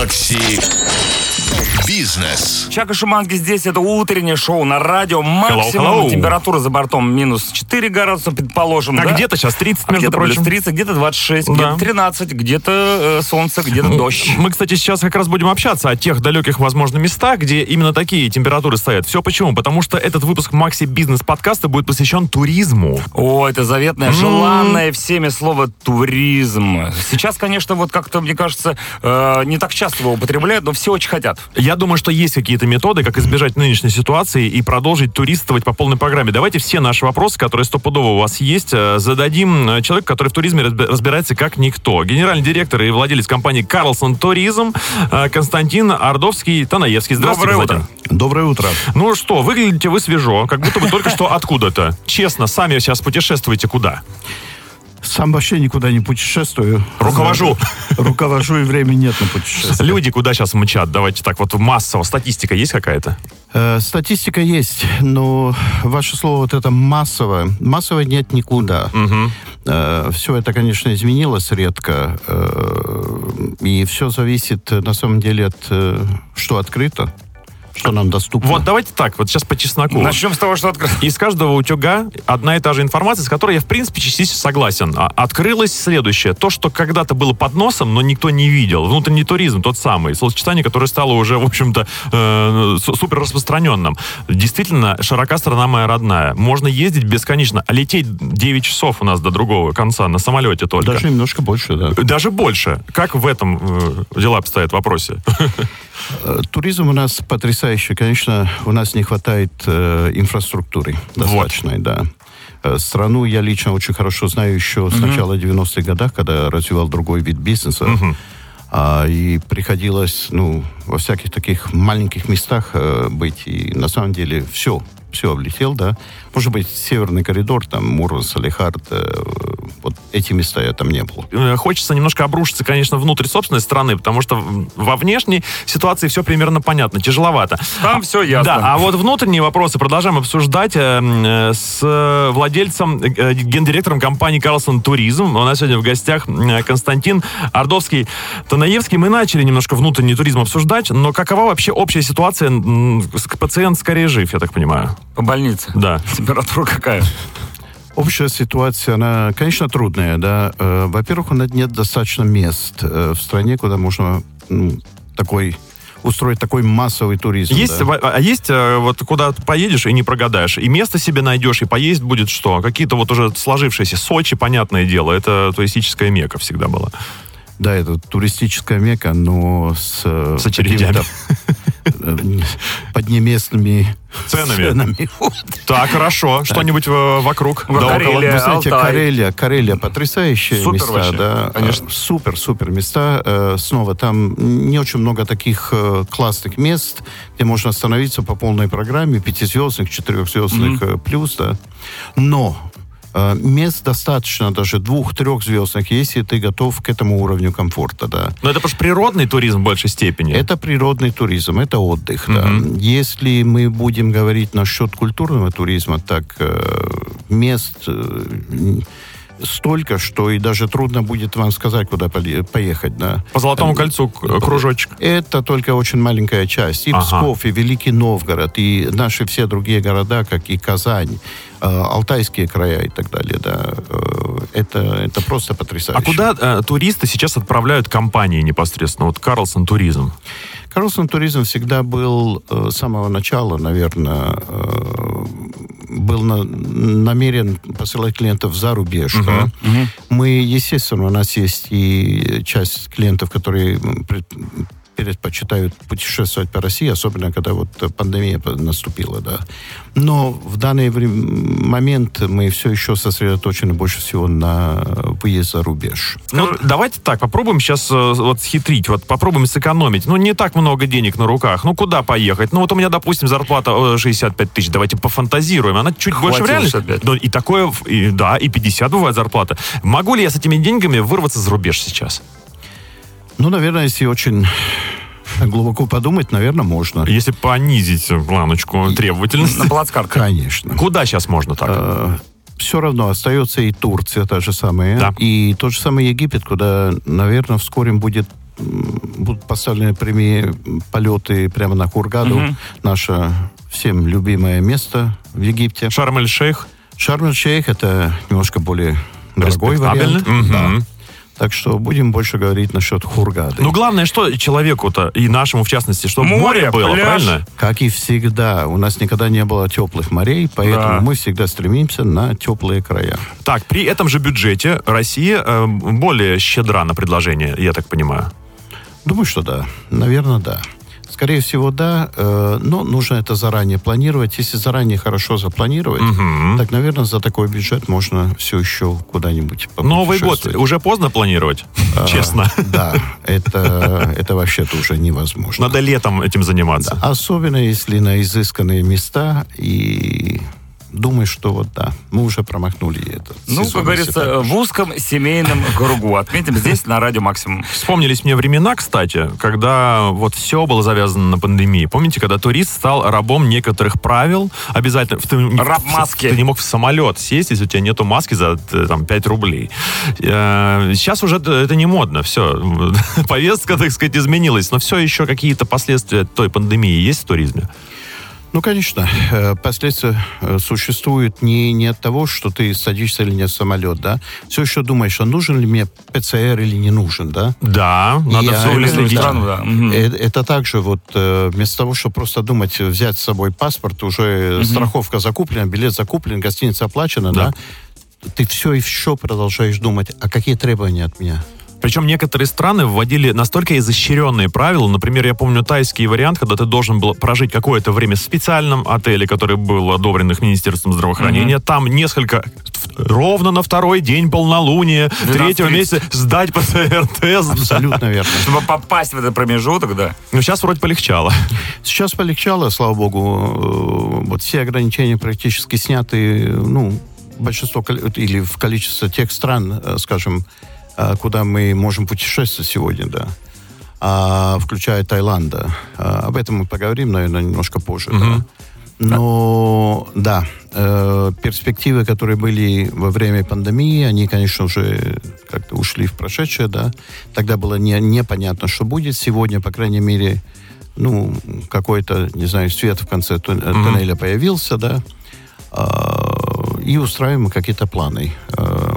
Макси Бизнес. Чака Шуманский здесь. Это утреннее шоу на радио. Максимум Hello, hello. температура за бортом минус 4 градуса, предположим. А да? где-то сейчас 30, А между где-то прочим. 30, где-то 26, Да. где-то 13, где-то э, солнце, где-то дождь. Мы, кстати, сейчас как раз будем общаться о тех далеких, возможно, местах, где именно такие температуры стоят. Все почему? Потому что этот выпуск Макси Бизнес подкаста будет посвящен туризму. О, это заветное, желанное всеми слово туризм. Сейчас, конечно, вот как-то, мне кажется, э, не так часто его употребляют, но все очень хотят. Я думаю, что есть какие-то методы, как избежать нынешней ситуации и продолжить туристовать по полной программе. Давайте все наши вопросы, которые стопудово у вас есть, э, зададим э, человеку, который в туризме разби- разбирается как никто. Генеральный директор и владелец компании «Карлсон Туризм» э, Константин Ардовский-Танаевский. Здравствуйте, Доброе Константин. Доброе утро. Ну что, выглядите вы свежо, как будто бы только что откуда-то. Честно, сами сейчас путешествуете куда? Сам вообще никуда не путешествую. Руковожу. Руковожу, и времени нет на путешествие. Люди куда сейчас мчат? Давайте так вот массово. Статистика есть какая-то? Э, Статистика есть, но ваше слово вот это массово. Массово нет никуда. все это, конечно, изменилось редко. э, и все зависит, э, на самом деле, от э, что открыто, что нам доступно. Вот давайте так, вот сейчас по чесноку. Начнем с того, что открыто. Из каждого утюга одна и та же информация, с которой я, в принципе, частично согласен. А- Открылось следующее. То, что когда-то было под носом, но никто не видел. Внутренний туризм, тот самый. Словосочетание, которое стало уже, в общем-то, э, су- супер распространенным. Действительно, широка страна моя родная. Можно ездить бесконечно. А лететь 9 часов у нас до другого конца на самолете только. Даже немножко больше, да. Даже больше. Как в этом э, дела обстоят в вопросе? Э, Туризм у нас потрясающий. Конечно, у нас не хватает э, инфраструктуры достаточной, да. Э, Страну я лично очень хорошо знаю еще с начала 90-х годов, когда развивал другой вид бизнеса. А, и приходилось, ну, во всяких таких маленьких местах э, быть. И на самом деле все, все облетел, да. Может быть, Северный коридор, там, Мурманск, Салихард, э, вот эти места я там не был. Э, Хочется немножко обрушиться, конечно, внутрь собственной страны, потому что во внешней ситуации все примерно понятно, тяжеловато. Там все ясно. Да, а вот внутренние вопросы продолжаем обсуждать э, э, с э, владельцем, э, гендиректором компании «Карлсон Туризм». У нас сегодня в гостях э, Константин Ордовский. Танаевский. Мы начали немножко внутренний туризм обсуждать, но какова вообще общая ситуация? Пациент скорее жив, я так понимаю. По больнице. Да. Температура какая? Общая ситуация, она, конечно, трудная, да. Э, Во-первых, у нас нет достаточно мест э, в стране, куда можно ну, такой устроить такой массовый туризм. Есть, да. а есть э, вот куда поедешь и не прогадаешь, и место себе найдешь, и поесть будет что? Какие-то вот уже сложившиеся. Сочи, понятное дело, это туристическая мека всегда была. Да, это туристическая мека, но с, С очередями. э, поднеместными Ценами. ценами. Так, хорошо. Что-нибудь э, вокруг? В Да? Карелия, Вы знаете, Алтай. Карелия, Карелия потрясающие Супер места, вообще, да, конечно. Э, супер, супер места. Э, Снова там не очень много таких классных мест, где можно остановиться по полной программе, пятизвездных, четырехзвездных э, плюс, да. Но мест достаточно, даже двух-трехзвездных, если ты готов к этому уровню комфорта, да. Но это что природный туризм в большей степени. Это природный туризм, это отдых. да. Мгм. Если мы будем говорить насчет культурного туризма, так э, мест э, столько, что и даже трудно будет вам сказать, куда поехать. Да. По Золотому кольцу кружочек. Это только очень маленькая часть. И Ага. Псков, и Великий Новгород, и наши все другие города, как и Казань, э, Алтайские края и так далее. Да. Э, это, это просто потрясающе. А куда э, туристы сейчас отправляют компании непосредственно? Вот Карлсон Туризм. Карлсон Туризм всегда был э, с самого начала, наверное, э, был на- намерен посылать клиентов за рубеж. да. Мы, естественно, у нас есть и часть клиентов, которые предпочитают путешествовать по России, особенно когда вот э, пандемия наступила, да. Но в данный момент мы все еще сосредоточены больше всего на выезд за рубеж. Ну, давайте так, попробуем сейчас э, вот схитрить, вот попробуем сэкономить. Ну, не так много денег на руках. Ну, куда поехать? Ну, вот у меня, допустим, зарплата э, 65 тысяч. Давайте пофантазируем. Она чуть больше в реальности. 65. Ну, и такое, и, да, и 50 бывает зарплата. Могу ли я с этими деньгами вырваться за рубеж сейчас? Ну, наверное, если очень глубоко подумать, наверное, можно. Если понизить э, планочку требовательности. На плацкарте. Конечно. Куда сейчас можно так? все равно остается и Турция та же самая, Да. и тот же самый Египет, куда, наверное, вскоре будет будут поставлены прямые полеты прямо на Хургаду, наше всем любимое место в Египте. Шарм-эль-Шейх. Шарм-эль-Шейх это немножко более дорогой вариант. Респектабельно? Да. Так что будем больше говорить насчет Хургады. Ну, главное, что человеку-то, и нашему в частности, чтобы море, Море, было, пляж. правильно? Как и всегда, у нас никогда не было теплых морей, поэтому Да. мы всегда стремимся на теплые края. Так, при этом же бюджете Россия э, более щедра на предложение, я так понимаю. Думаю, что да. Наверное, да. Скорее всего, да, э, но нужно это заранее планировать. Если заранее хорошо запланировать, так, наверное, за такой бюджет можно все еще куда-нибудь Новый год уже поздно планировать, А, честно. Да, это, это вообще-то уже невозможно. Надо летом этим заниматься. Особенно если на изысканные места и думаю, что вот да, мы уже промахнули это. Ну, как говорится, в узком семейном кругу. Отметим здесь на радио Максимум. Вспомнились мне времена, кстати, когда вот все было завязано на пандемии. Помните, когда турист стал рабом некоторых правил, обязательно... Ты, не- Раб маски. Ты не мог в самолет сесть, если у тебя нету маски за э, там, 5 рублей. Э, Сейчас уже это не модно, все. Повестка, так сказать, изменилась. Но все еще какие-то последствия той пандемии есть в туризме? Ну, конечно, э, последствия э, существуют не, не от того, что ты садишься или нет в самолет, да. Все еще думаешь, а нужен ли мне ПЦР или не нужен, да. Да, надо Я все следить. да. страну, да. Мгм. Э, Это также вот э, вместо того, чтобы просто думать, взять с собой паспорт, уже страховка закуплена, билет закуплен, гостиница оплачена, Да. да. Ты все еще продолжаешь думать, а какие требования от меня? Причем некоторые страны вводили настолько изощренные правила. Например, я помню тайский вариант, когда ты должен был прожить какое-то время в специальном отеле, который был одобрен их Министерством здравоохранения. Там несколько ровно на второй день полнолуния, 12:30. третьего месяца сдать ПЦР-тест. Абсолютно верно. Чтобы попасть в этот промежуток, да. Ну, сейчас вроде полегчало. Сейчас полегчало, слава богу. Э, Вот все ограничения практически сняты, ну, большинство или в количестве тех стран, э, скажем, куда мы можем путешествовать сегодня, да, А, включая Таиланда. А, Об этом мы поговорим, наверное, немножко позже, да. Но, да, э, перспективы, которые были во время пандемии, они, конечно, уже как-то ушли в прошедшее, да. Тогда было не, непонятно, что будет. Сегодня, по крайней мере, ну, какой-то, не знаю, свет в конце тун- э, туннеля появился, да, А, и устраиваем какие-то планы. А,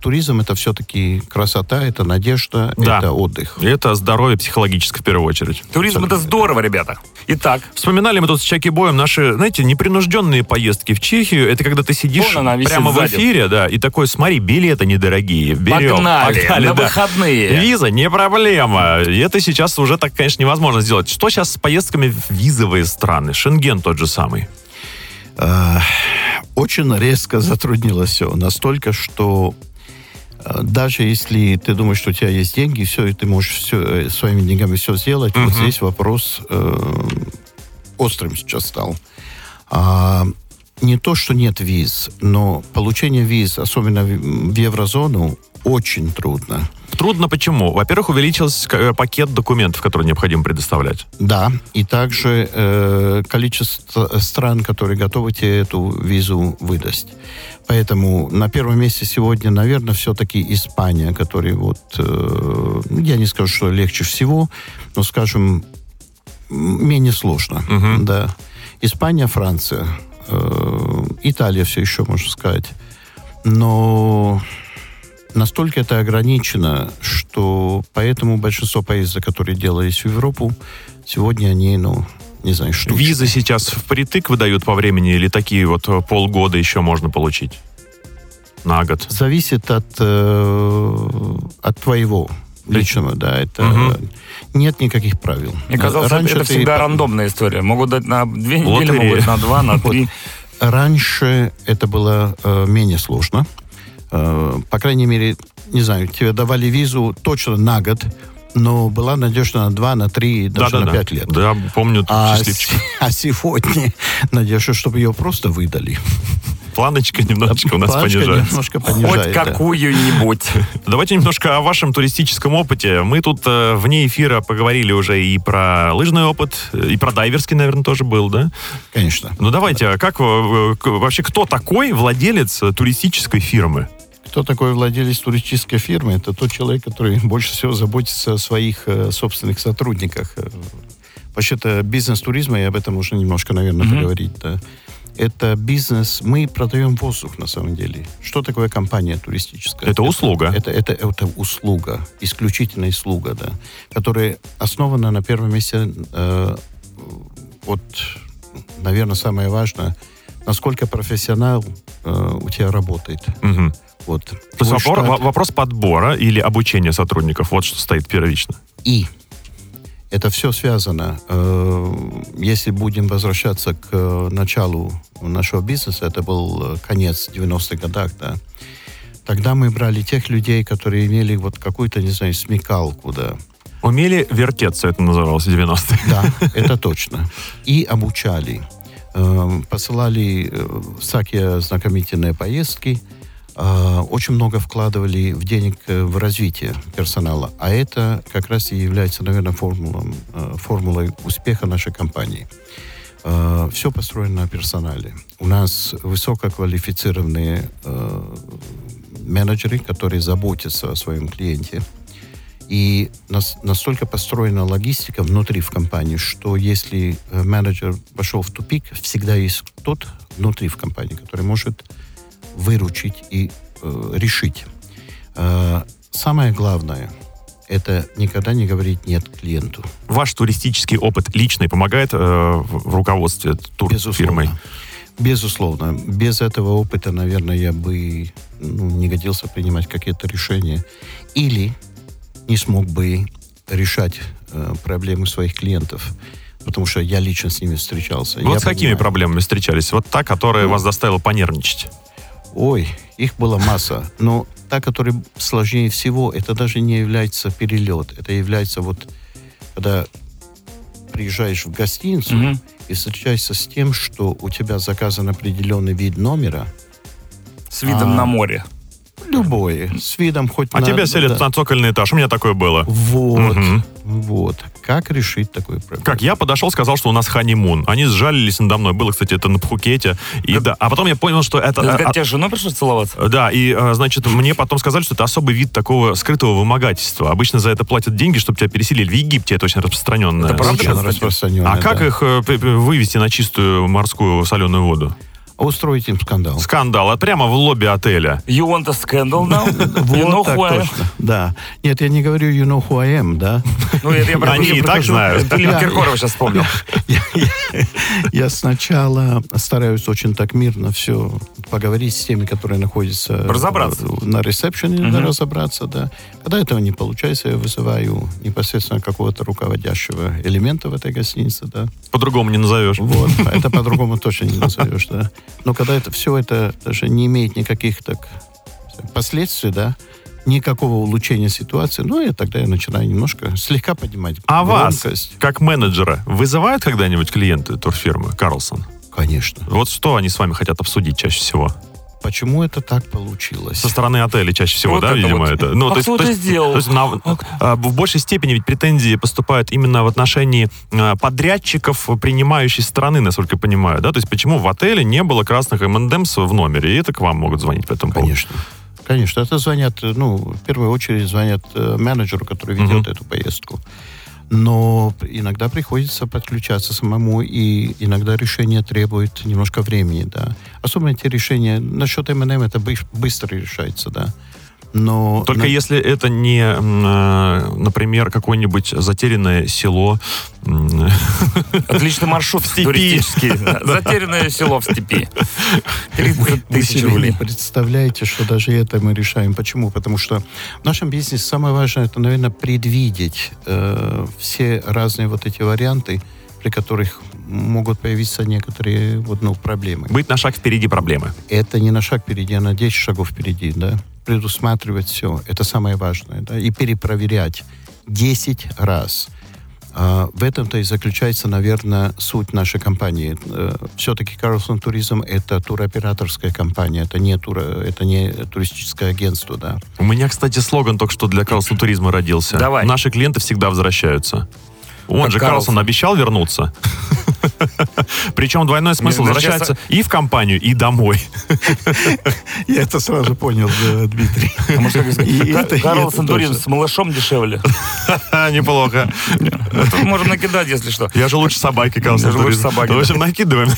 Туризм это все-таки красота, это надежда, Да. это отдых. И это здоровье психологическое в первую очередь. Туризм это здорово, ребята. Итак, Вспоминали мы тут с Чаки Боем наши, знаете, непринужденные поездки в Чехию. Это когда ты сидишь Вон она прямо в сзади. эфире, да, и такой, смотри, билеты недорогие, берем. Погнали, на выходные. Виза не проблема. И это сейчас уже так, конечно, невозможно сделать. Что сейчас с поездками в визовые страны? Шенген тот же самый. А, Очень резко затруднилось все. Настолько, что даже если ты думаешь, что у тебя есть деньги, все, и ты можешь все, своими деньгами все сделать, вот здесь вопрос э, острым сейчас стал. А, не то, что нет виз, но получение виз, особенно в в еврозону, очень трудно. Трудно почему? Во-первых, увеличился э, пакет документов, которые необходимо предоставлять. Да, и также э, количество стран, которые готовы тебе эту визу выдать. Поэтому на первом месте сегодня, наверное, все-таки Испания, который вот, э, ну, я не скажу, что легче всего, но, скажем, менее сложно. Да. Испания, Франция, э, Италия все еще, можно сказать. Но настолько это ограничено, что поэтому большинство поездок, которые делались в Европу, сегодня они, ну, не знаю, штучные. Визы сейчас впритык выдают по времени или такие вот э, полгода еще можно получить? На год. Зависит от, э, от твоего личного, да, это Мгм. нет никаких правил. мне казалось, Раньше это ты всегда по- рандомная история. Могут дать на две недели, Лотерея. могут на два, на три. Раньше это было э, менее сложно. Э, по крайней мере, не знаю, тебе давали визу точно на год, но была надежда на два, на три, даже на Да-да-да. пять лет. Да, помню, А, счастливчик. с- а сегодня надежда, чтобы ее просто выдали. Планочка немножечко у нас Планочка понижается. немножко Хоть понижает, да. какую-нибудь. Давайте немножко о вашем туристическом опыте. Мы тут э, вне эфира поговорили уже и про лыжный опыт, э, и про дайверский, наверное, тоже был, да? Конечно. Ну давайте, а как э, к- вообще кто такой владелец э, туристической фирмы? Кто такой владелец туристической фирмы? Это тот человек, который больше всего заботится о своих э, собственных сотрудниках. Э, Вообще-то бизнес туризма, и об этом уже немножко, наверное, поговорить, да. Это бизнес, мы продаем воздух на самом деле. Что такое компания туристическая? Это услуга. Это, это, это услуга, исключительная услуга, да, которая основана на первом месте э, вот, наверное, самое важное, насколько профессионал э, у тебя работает. Мгм. Вот. То есть Твой вопор- штат во- вопрос подбора или обучения сотрудников, вот что стоит первично. и это все связано. Э, Если будем возвращаться к э, началу нашего бизнеса, это был э, конец 90-х годах, да, тогда мы брали тех людей, которые имели вот какую-то, не знаю, смекалку, да, Умели вертеться, это называлось в 90-е. Да, это точно. И обучали. Посылали всякие знакомительные поездки. Э, Очень много вкладывали в денег э, в развитие персонала. А это как раз и является, наверное, формулом, э, формулой успеха нашей компании. Все построено на персонале. У нас высококвалифицированные э, менеджеры, которые заботятся о своем клиенте. И нас- настолько построена логистика внутри в компании, что если менеджер пошел в тупик, всегда есть тот внутри в компании, который может выручить и э, решить. Э, самое главное – это никогда не говорить «нет» клиенту. Ваш туристический опыт личный помогает э, в, руководстве турфирмой? Безусловно. Без этого опыта, наверное, я бы ну, не годился принимать какие-то решения. Или не смог бы решать э, проблемы своих клиентов. Потому что я лично с ними встречался. Вот Я с какими понимаю. проблемами встречались? Вот та, которая вас заставила понервничать. Ой, их была масса. Но та, которая сложнее всего, это даже не является перелет. Это является вот, когда приезжаешь в гостиницу Мгм. и встречаешься с тем, что у тебя заказан определенный вид номера, С видом А. на море. Любое, с видом хоть А на... тебя селят да. на цокольный этаж. У меня такое было. Вот, Мгм. вот. Как решить такую проблему? Как я подошел, сказал, что у нас ханимун. Они сжалились надо мной. Было, кстати, это на Пхукете. И, да, а потом я понял, что это... Это а, как тебе с женой пришлось целоваться? Да, и, а, значит, мне потом сказали, что это особый вид такого скрытого вымогательства. Обычно за это платят деньги, чтобы тебя переселили. В Египте это очень распространенное. Это правда, распространенное, А как да. их э, вывести на чистую морскую соленую воду? Устроить им скандал. Скандал. А прямо в лобби отеля. You want a scandal now? you know так who I am? точно. Да. Нет, я не говорю you know who I am, да. Ну, это я про- Они и так знают. Ты Да. Киркорова сейчас вспомнил. Я, я- я сначала стараюсь очень так мирно все поговорить с теми, которые находятся Разобраться. на ресепшене, Мгм. разобраться, да. Когда этого не получается, я вызываю непосредственно какого-то руководящего элемента в этой гостинице, да. По-другому не назовешь. Вот, это по-другому точно не назовешь, да. Но когда это все это даже не имеет никаких так последствий, да, никакого улучшения ситуации, ну, и тогда я начинаю немножко слегка поднимать А вас, громкость. как менеджера, вызывают когда-нибудь клиенты турфирмы Карлсон? Конечно. Вот что они с вами хотят обсудить чаще всего? Почему это так получилось? Со стороны отеля чаще всего, Вот да, это видимо, вот. это. Ну, А кто это сделал? то есть на- а, в большей степени ведь претензии поступают именно в отношении а, подрядчиков принимающей стороны, насколько я понимаю, да? То есть почему в отеле не было красных M&M's в номере, и это к вам могут звонить по этому поводу? Конечно. Конечно, это звонят, ну, в первую очередь звонят э, менеджеру, который ведет Мгм. эту поездку. Но иногда приходится подключаться самому, и иногда решение требует немножко времени, да. Особенно те решения, насчет МНМ это бы- быстро решается, да. Но Только на- если это не, э, например, какое-нибудь затерянное село. Отличный маршрут степи. туристический. Затерянное село в степи. 30 Вы тысяч себе рублей. не представляете, что даже это мы решаем. Почему? Потому что в нашем бизнесе самое важное, это, наверное, предвидеть э, все разные вот эти варианты, при которых могут появиться некоторые вот, ну, проблемы. Быть на шаг впереди проблемы. Это не на шаг впереди, а на 10 шагов впереди, да. Предусматривать все, это самое важное, да, и перепроверять 10 раз. А, в этом-то и заключается, наверное, суть нашей компании. Э, Все-таки Карлсон Туризм это туроператорская компания, это не, тур, это не туристическое агентство, да. У меня, кстати, слоган только что для Карлсон Туризма родился. Давай. Наши клиенты всегда возвращаются. Он же Карлсон. Карлсон обещал вернуться. Причем двойной смысл Мне возвращается и в компанию, и домой. Я это сразу понял, Дмитрий. А Карлсон точно. с малышом дешевле. Неплохо. Тут можем накидать, если что. Я же лучше собаки, Карлсон Я же лучше собаки, Ну, В общем, накидываем.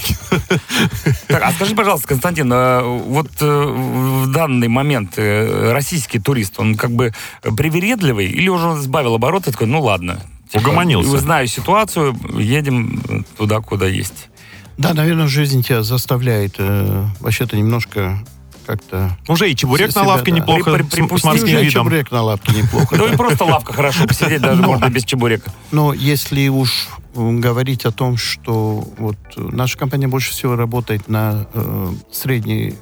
Так, а скажи, пожалуйста, Константин, а вот э, в данный момент э, российский турист, он как бы привередливый или уже сбавил обороты, такой, ну ладно. Угомонился. Знаю ситуацию, едем туда, куда есть. Да, наверное, жизнь тебя заставляет э, вообще-то немножко как-то... Уже и чебурек Себя, на лавке да. неплохо, При- с- с морским Уже видом. чебурек на лапке неплохо. Да. и просто лавка хорошо посидеть, даже можно без чебурека. Но если уж м, говорить о том, что вот э, наша компания больше всего работает на э, средний,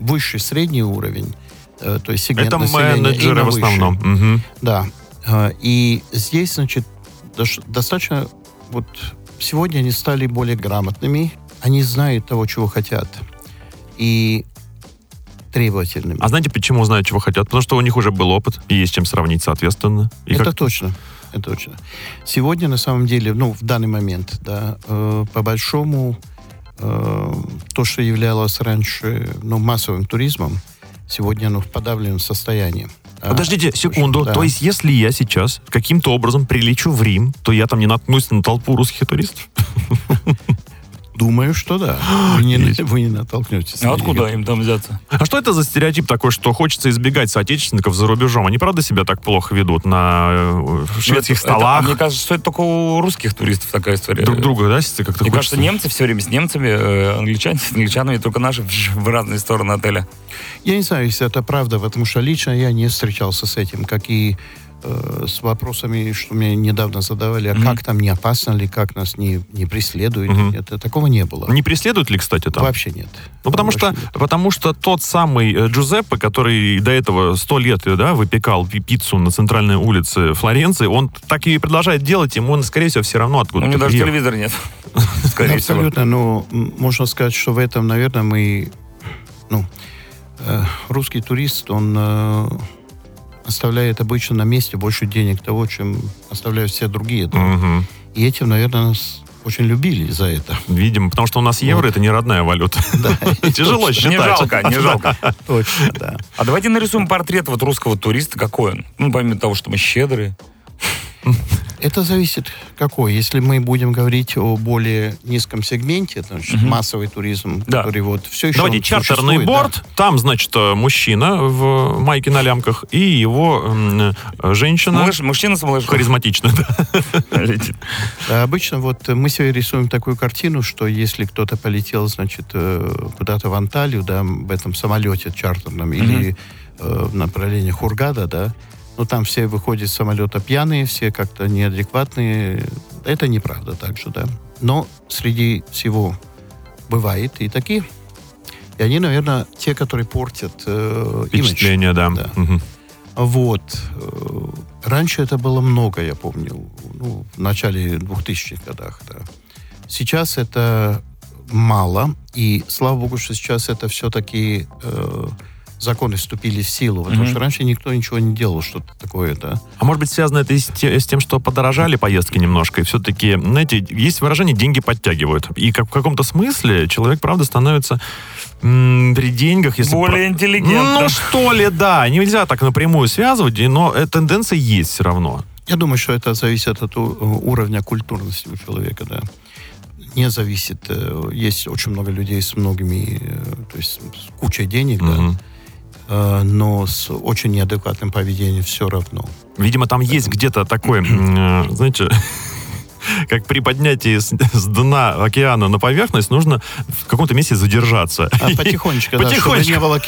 высший средний уровень, э, то есть сегмент Это менеджеры в основном. Да. Э, И здесь, значит, достаточно... Вот сегодня они стали более грамотными, они знают того, чего хотят, и требовательными. А знаете, почему знают, чего хотят? Потому что у них уже был опыт, и есть чем сравнить, соответственно. И это как- точно. Это точно. Сегодня, на самом деле, ну, в данный момент, да, э, по большому, э, то, что являлось раньше, ну, массовым туризмом, сегодня оно в подавленном состоянии. А, Подождите секунду. да. То есть, если я сейчас каким-то образом прилечу в Рим, то я там не наткнусь на толпу русских туристов? Думаю, что да. Вы не, вы не натолкнетесь. А откуда им там взяться? А что это за стереотип такой, что хочется избегать соотечественников за рубежом? Они правда себя так плохо ведут на э, шведских Это- это- столах? мне кажется, что это только у русских туристов такая история. Друг друга, да, если как-то Мне хочется? кажется, немцы все время с немцами, э, англичане с англичанами, только наши в разные стороны отеля. Я не знаю, если это правда, потому что лично я не встречался с этим, как и э, с вопросами, что мне недавно задавали, а Мгм. как там, не опасно ли, как нас не, не преследуют. Мгм. Это, такого не было. Не преследуют ли, кстати, там? Вообще нет. Ну, потому что, нет. потому что тот самый э, Джузеппе, который до этого сто лет э, да, выпекал пи- пиццу на центральной улице Флоренции, он так и продолжает делать, ему, он, скорее всего, все равно У откуда-то них даже приехал. телевизора нет. Скорее всего. Абсолютно, но можно сказать, что в этом, наверное, мы, ну, русский турист, он оставляет обычно на месте больше денег того, чем оставляют все другие. Мгм. И этим, наверное, нас очень любили за это. Видимо, потому что у нас евро Вот. это не родная валюта. Да, Тяжело точно, Не считать. жалко, не жалко. Точно, да. А давайте нарисуем портрет вот русского туриста. Какой он? Ну, помимо того, что мы щедрые. Это зависит какой. Если мы будем говорить о более низком сегменте, значит, Мгм. массовый туризм, Да. который вот все еще Давайте, чартерный борт, там, значит, э, мужчина в майке на лямках и его м, э, женщина Малыш- мужчина с малышом. харизматичная. да. Да, обычно вот мы себе рисуем такую картину, что если кто-то полетел, значит, э, куда-то в Анталию, да, в этом самолете чартерном, или в направлении Хургада, да, ну там все выходят с самолета пьяные, все как-то неадекватные. Это неправда также, да. Но среди всего бывает и такие. И они, наверное, те, которые портят э, имидж. Впечатление, да. Да. Мгм. Вот. Э, Раньше это было много, я помню, ну, в начале 2000-х годах, да. Сейчас это мало, и слава богу, что сейчас это все-таки э, законы вступили в силу, потому Мгм. что раньше никто ничего не делал, что-то такое, да. А может быть, связано это и с, те- с тем, что подорожали поездки немножко, и все-таки, знаете, есть выражение «деньги подтягивают». И как, в каком-то смысле человек, правда, становится м, при деньгах, если... Более про- интеллигентно. Ну, что ли, да. Нельзя так напрямую связывать, но тенденция есть все равно. Я думаю, что это зависит от уровня культурности у человека, да. Не зависит. э, Есть очень много людей с многими, э, то есть с кучей денег, да. Мгм. э, но с очень неадекватным поведением все равно. Видимо, там есть где-то такой, э, знаете, как при поднятии с, с дна океана на поверхность нужно в каком-то месте задержаться. А потихонечку, да, чтобы Потихонечку. не было,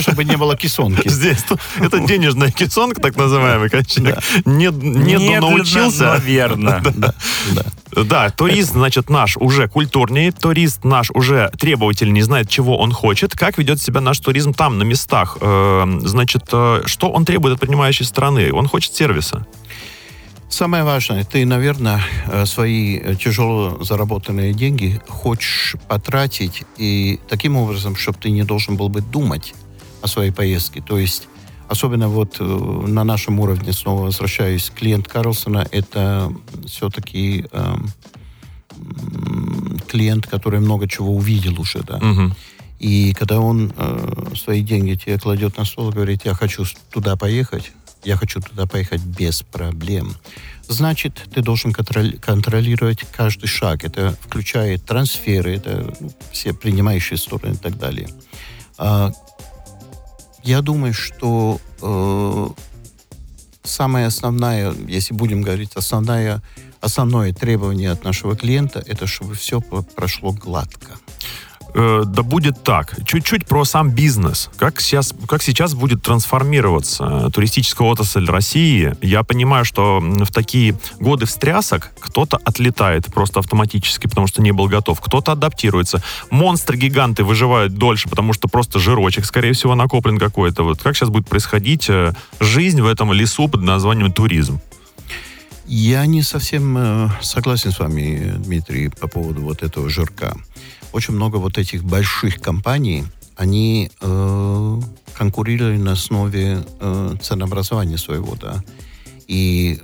чтобы не было кисонки. Здесь это денежная кисонка, так называемый, конечно. Да. Не, не научился. но верно. Да, да. Да, турист, значит, наш уже культурнее, турист наш уже требовательнее, знает, чего он хочет, как ведет себя наш туризм там, на местах. Э, Значит, э, что он требует от принимающей страны? Он хочет сервиса. Самое важное, ты, наверное, э, свои э, тяжело заработанные деньги хочешь потратить и таким образом, чтобы ты не должен был бы думать о своей поездке. То есть, особенно вот э, на нашем уровне, снова возвращаюсь, клиент Карлсона, это все-таки эм, м, клиент, который много чего увидел уже, да. Мгм. И когда он э, свои деньги тебе кладет на стол и говорит, я хочу туда поехать, я хочу туда поехать без проблем, значит, ты должен контролировать каждый шаг. Это включает трансферы, это ну, все принимающие стороны и так далее. А, я думаю, что э, самое основное, если будем говорить, основное, основное требование от нашего клиента, это чтобы все прошло гладко. Э, да будет так. Чуть-чуть про сам бизнес. Как сейчас, как сейчас будет трансформироваться э, туристическая отрасль России? Я понимаю, что в такие годы встрясок кто-то отлетает просто автоматически, потому что не был готов. Кто-то адаптируется. Монстры-гиганты выживают дольше, потому что просто жирочек, скорее всего, накоплен какой-то. Вот как сейчас будет происходить э, жизнь в этом лесу под названием туризм? Я не совсем э, согласен с вами, Дмитрий, по поводу вот этого жирка. Очень много вот этих больших компаний, они э, конкурировали на основе э, ценообразования своего, да. И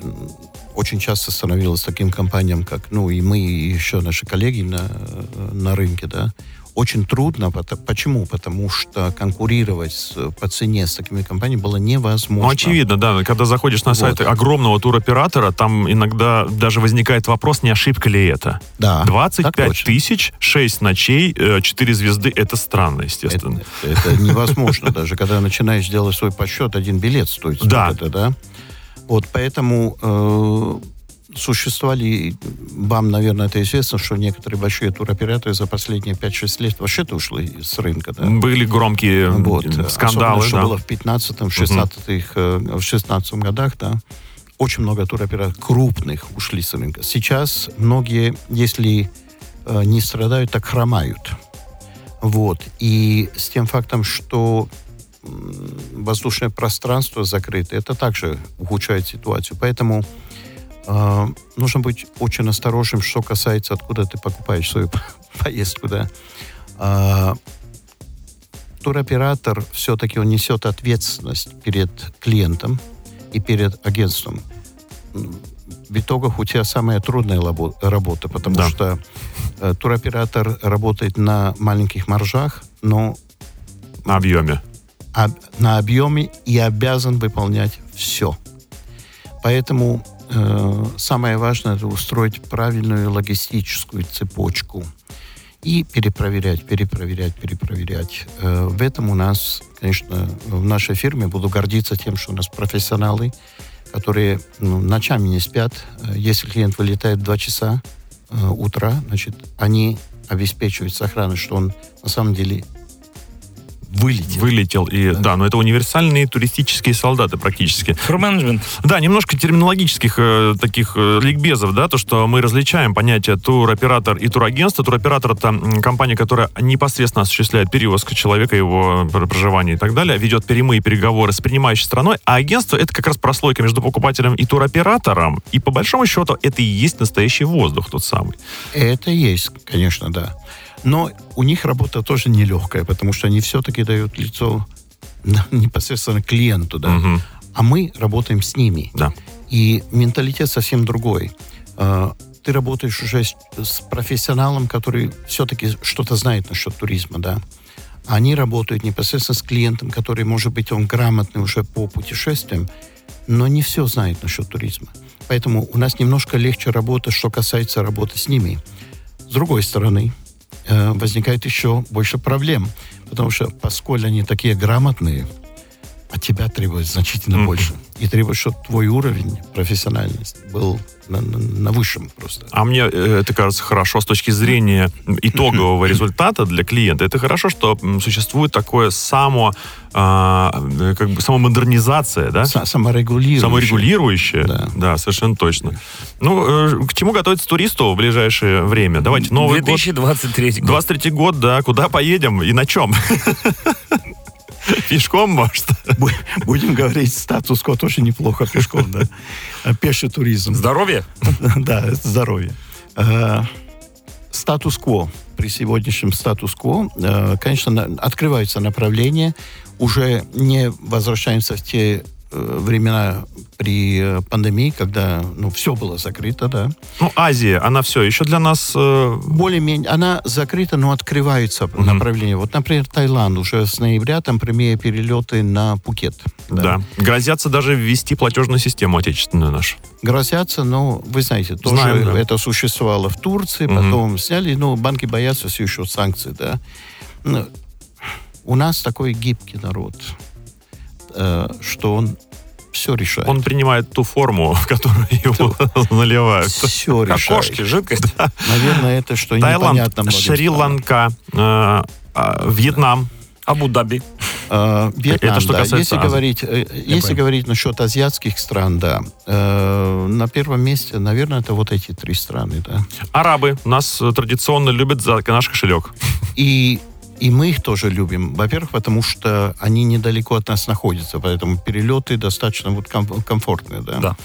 очень часто становилось таким компаниям, как, ну, и мы, и еще наши коллеги на, э, на рынке, да, очень трудно. Почему? Потому что конкурировать по цене с такими компаниями было невозможно. Ну, очевидно, да. Когда заходишь на сайт Вот. огромного туроператора, там иногда даже возникает вопрос, не ошибка ли это. Да, так 25 точно. тысяч, 6 ночей, 4 звезды. Это странно, естественно. Это, это невозможно даже, когда начинаешь делать свой подсчет, один билет стоит Да. это, да. Вот поэтому э, существовали, вам, наверное, это известно, что некоторые большие туроператоры за последние 5-6 лет вообще-то ушли с рынка, да. Были громкие Вот. скандалы, Особенно, что да. было в 15-м, в 16-х, э, в 16 годах, да. Очень много туроператоров крупных ушли с рынка. Сейчас многие, если э, не страдают, так хромают. Вот. И с тем фактом, что воздушное пространство закрыто, это также ухудшает ситуацию. Поэтому э, нужно быть очень осторожным, что касается, откуда ты покупаешь свою поездку, да. А, туроператор все-таки он несет ответственность перед клиентом и перед агентством. В итогах у тебя самая трудная работа, потому Да. что э, туроператор работает на маленьких маржах, но На объеме. об- на объеме и обязан выполнять все. Поэтому э, самое важное это устроить правильную логистическую цепочку и перепроверять, перепроверять, перепроверять. Э, в этом у нас, конечно, в нашей фирме буду гордиться тем, что у нас профессионалы, которые ну, ночами не спят. Э, Если клиент вылетает в 2 часа э, утра, значит, они обеспечивают сохранность, что он на самом деле вылетел. Вылетел. И, да. но это универсальные туристические солдаты практически. Кру-менеджмент. Да, немножко терминологических э, таких э, ликбезов, да, то, что мы различаем понятие туроператор и турагентство. Туроператор это компания, которая непосредственно осуществляет перевозку человека, его пр- проживание и так далее, ведет прямые переговоры с принимающей страной, а агентство это как раз прослойка между покупателем и туроператором, и по большому счету это и есть настоящий воздух тот самый. Это есть, конечно, да. Но у них работа тоже нелегкая, потому что они все-таки дают лицо непосредственно клиенту, да. Мгм. А мы работаем с ними. Да. И менталитет совсем другой. А, Ты работаешь уже с профессионалом, который все-таки что-то знает насчет туризма, да. Они работают непосредственно с клиентом, который, может быть, он грамотный уже по путешествиям, но не все знает насчет туризма. Поэтому у нас немножко легче работа, что касается работы с ними. С другой стороны, э, возникает еще больше проблем, потому что поскольку они такие грамотные, от тебя требует значительно Мгм. больше. И требует, чтобы твой уровень профессиональности был на, на- на высшем просто. А мне э, это кажется хорошо с точки зрения итогового результата для клиента. Это хорошо, что существует такое само, а, э, как бы самомодернизация, да? Са- Саморегулирующий. Саморегулирующее. Да. Да. совершенно точно. Ну, э, к чему готовиться туристу в ближайшее время? Давайте, Новый год. 2023 год. 23 год, да, куда поедем и на чем? Пешком, может? Бу- Будем говорить, статус-кво тоже неплохо пешком, да. А Пеший туризм. Здоровье? Да, здоровье. Э, Статус-кво. При сегодняшнем статус-кво, э, конечно, открываются направления, уже не возвращаемся в те времена при э, пандемии, когда ну, все было закрыто, да. Ну, Азия, она все еще для нас... э, Более-менее, она закрыта, но открываются направления. Вот, например, Таиланд уже с ноября там прямые перелеты на Пукет. да. Грозятся даже ввести платежную систему отечественную нашу. Грозятся, но вы знаете, тоже Знаем, да. это существовало в Турции, Мгм. потом сняли, но банки боятся все еще санкций, да. Ну, у нас такой гибкий народ, э, что он все решает. Он принимает ту форму, в которую его наливают. все решает. кошки, жидкость. Наверное, это что Таиланд, непонятно. Шри-Ланка, э, а, Вьетнам. Абу-Даби. Э, Вьетнам, Это что да. касается Если Азии. говорить, э, если говорить насчет азиатских стран, да, э, на первом месте, наверное, это вот эти три страны, да. Арабы нас э, традиционно любят за наш кошелек. И, и мы их тоже любим. Во-первых, потому что они недалеко от нас находятся, поэтому перелеты достаточно вот ком- комфортные, да. Да.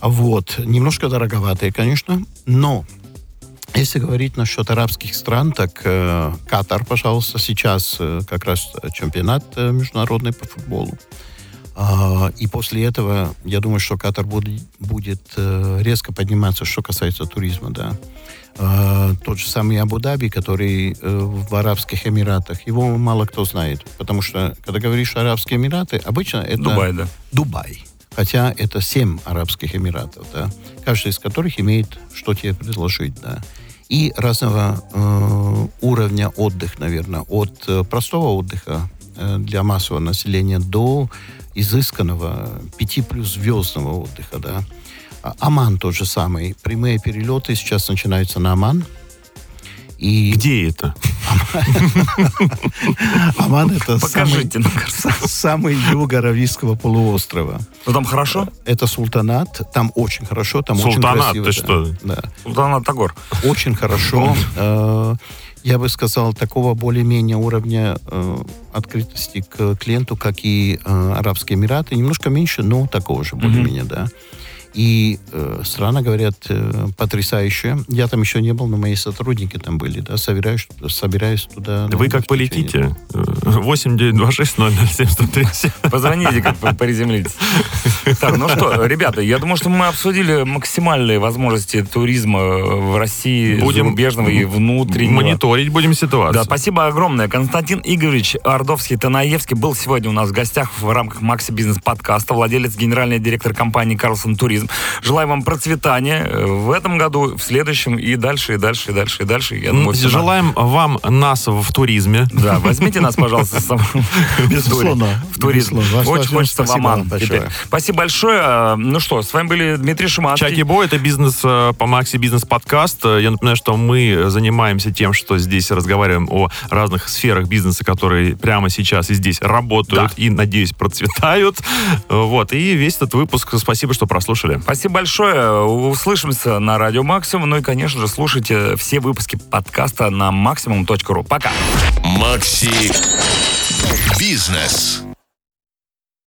Вот. Немножко дороговатые, конечно, но если говорить насчет арабских стран, так э, Катар, пожалуйста, сейчас э, как раз чемпионат э, международный по футболу. А, и после этого, я думаю, что Катар будет, э, резко подниматься, что касается туризма, да. А, тот же самый Абу-Даби, который э, в Арабских Эмиратах, его мало кто знает, потому что, когда говоришь Арабские Эмираты, обычно это... Дубай, да. Дубай. Хотя это семь Арабских Эмиратов, да, каждый из которых имеет что тебе предложить, да. И разного э, уровня отдых, наверное, от э, простого отдыха для массового населения до изысканного пяти плюс звездного отдыха, да. А- Оман тот же самый. Прямые перелеты сейчас начинаются на Оман. И Где это? Оман это самый, Покажите самый юг Аравийского полуострова. Ну там хорошо? Это султанат, там очень хорошо, там очень Султанат, красиво. ты да. что? Да, Султанат Тагор. очень хорошо. Э, Я бы сказал, такого более-менее уровня э, открытости к клиенту, как и э, Арабские Эмираты. Немножко меньше, но такого же более-менее, да. И э, страна, говорят, э, потрясающая. Я там еще не был, но мои сотрудники там были, да, собираюсь, собираюсь туда. Вы ну, как в течение- полетите? 8 926 007 137. Позвоните, как вы приземлитесь. Так, ну что, ребята, я думаю, что мы обсудили максимальные возможности туризма в России, Будем зарубежного и внутреннего. Мониторить будем Да, ситуацию. спасибо огромное. Константин Игоревич Ордовский-Танаевский был сегодня у нас в гостях в рамках Макси Бизнес подкаста, владелец, генеральный директор компании Карлсон Туризм. Желаю вам процветания э, в этом году, в следующем и дальше, и дальше, и дальше, и дальше. Я думаю, Желаем вам нас в туризме. Да, возьмите нас, пожалуйста, с собой Безусловно, в туризм. Очень хочется в Спасибо большое. теперь. Спасибо большое. А, Ну что, с вами были Дмитрий Шиманский. Чаки Бой, это бизнес э, по Макси Бизнес подкаст. Э, Я напоминаю, что мы занимаемся тем, что здесь разговариваем о разных сферах бизнеса, которые прямо сейчас и здесь работают и, надеюсь, процветают. Э, Вот. И весь этот выпуск, спасибо, что прослушали. Спасибо большое. Услышимся на Радио Максимум. Ну и, конечно же, слушайте все выпуски подкаста на максимум.ру. Пока. Макси Бизнес.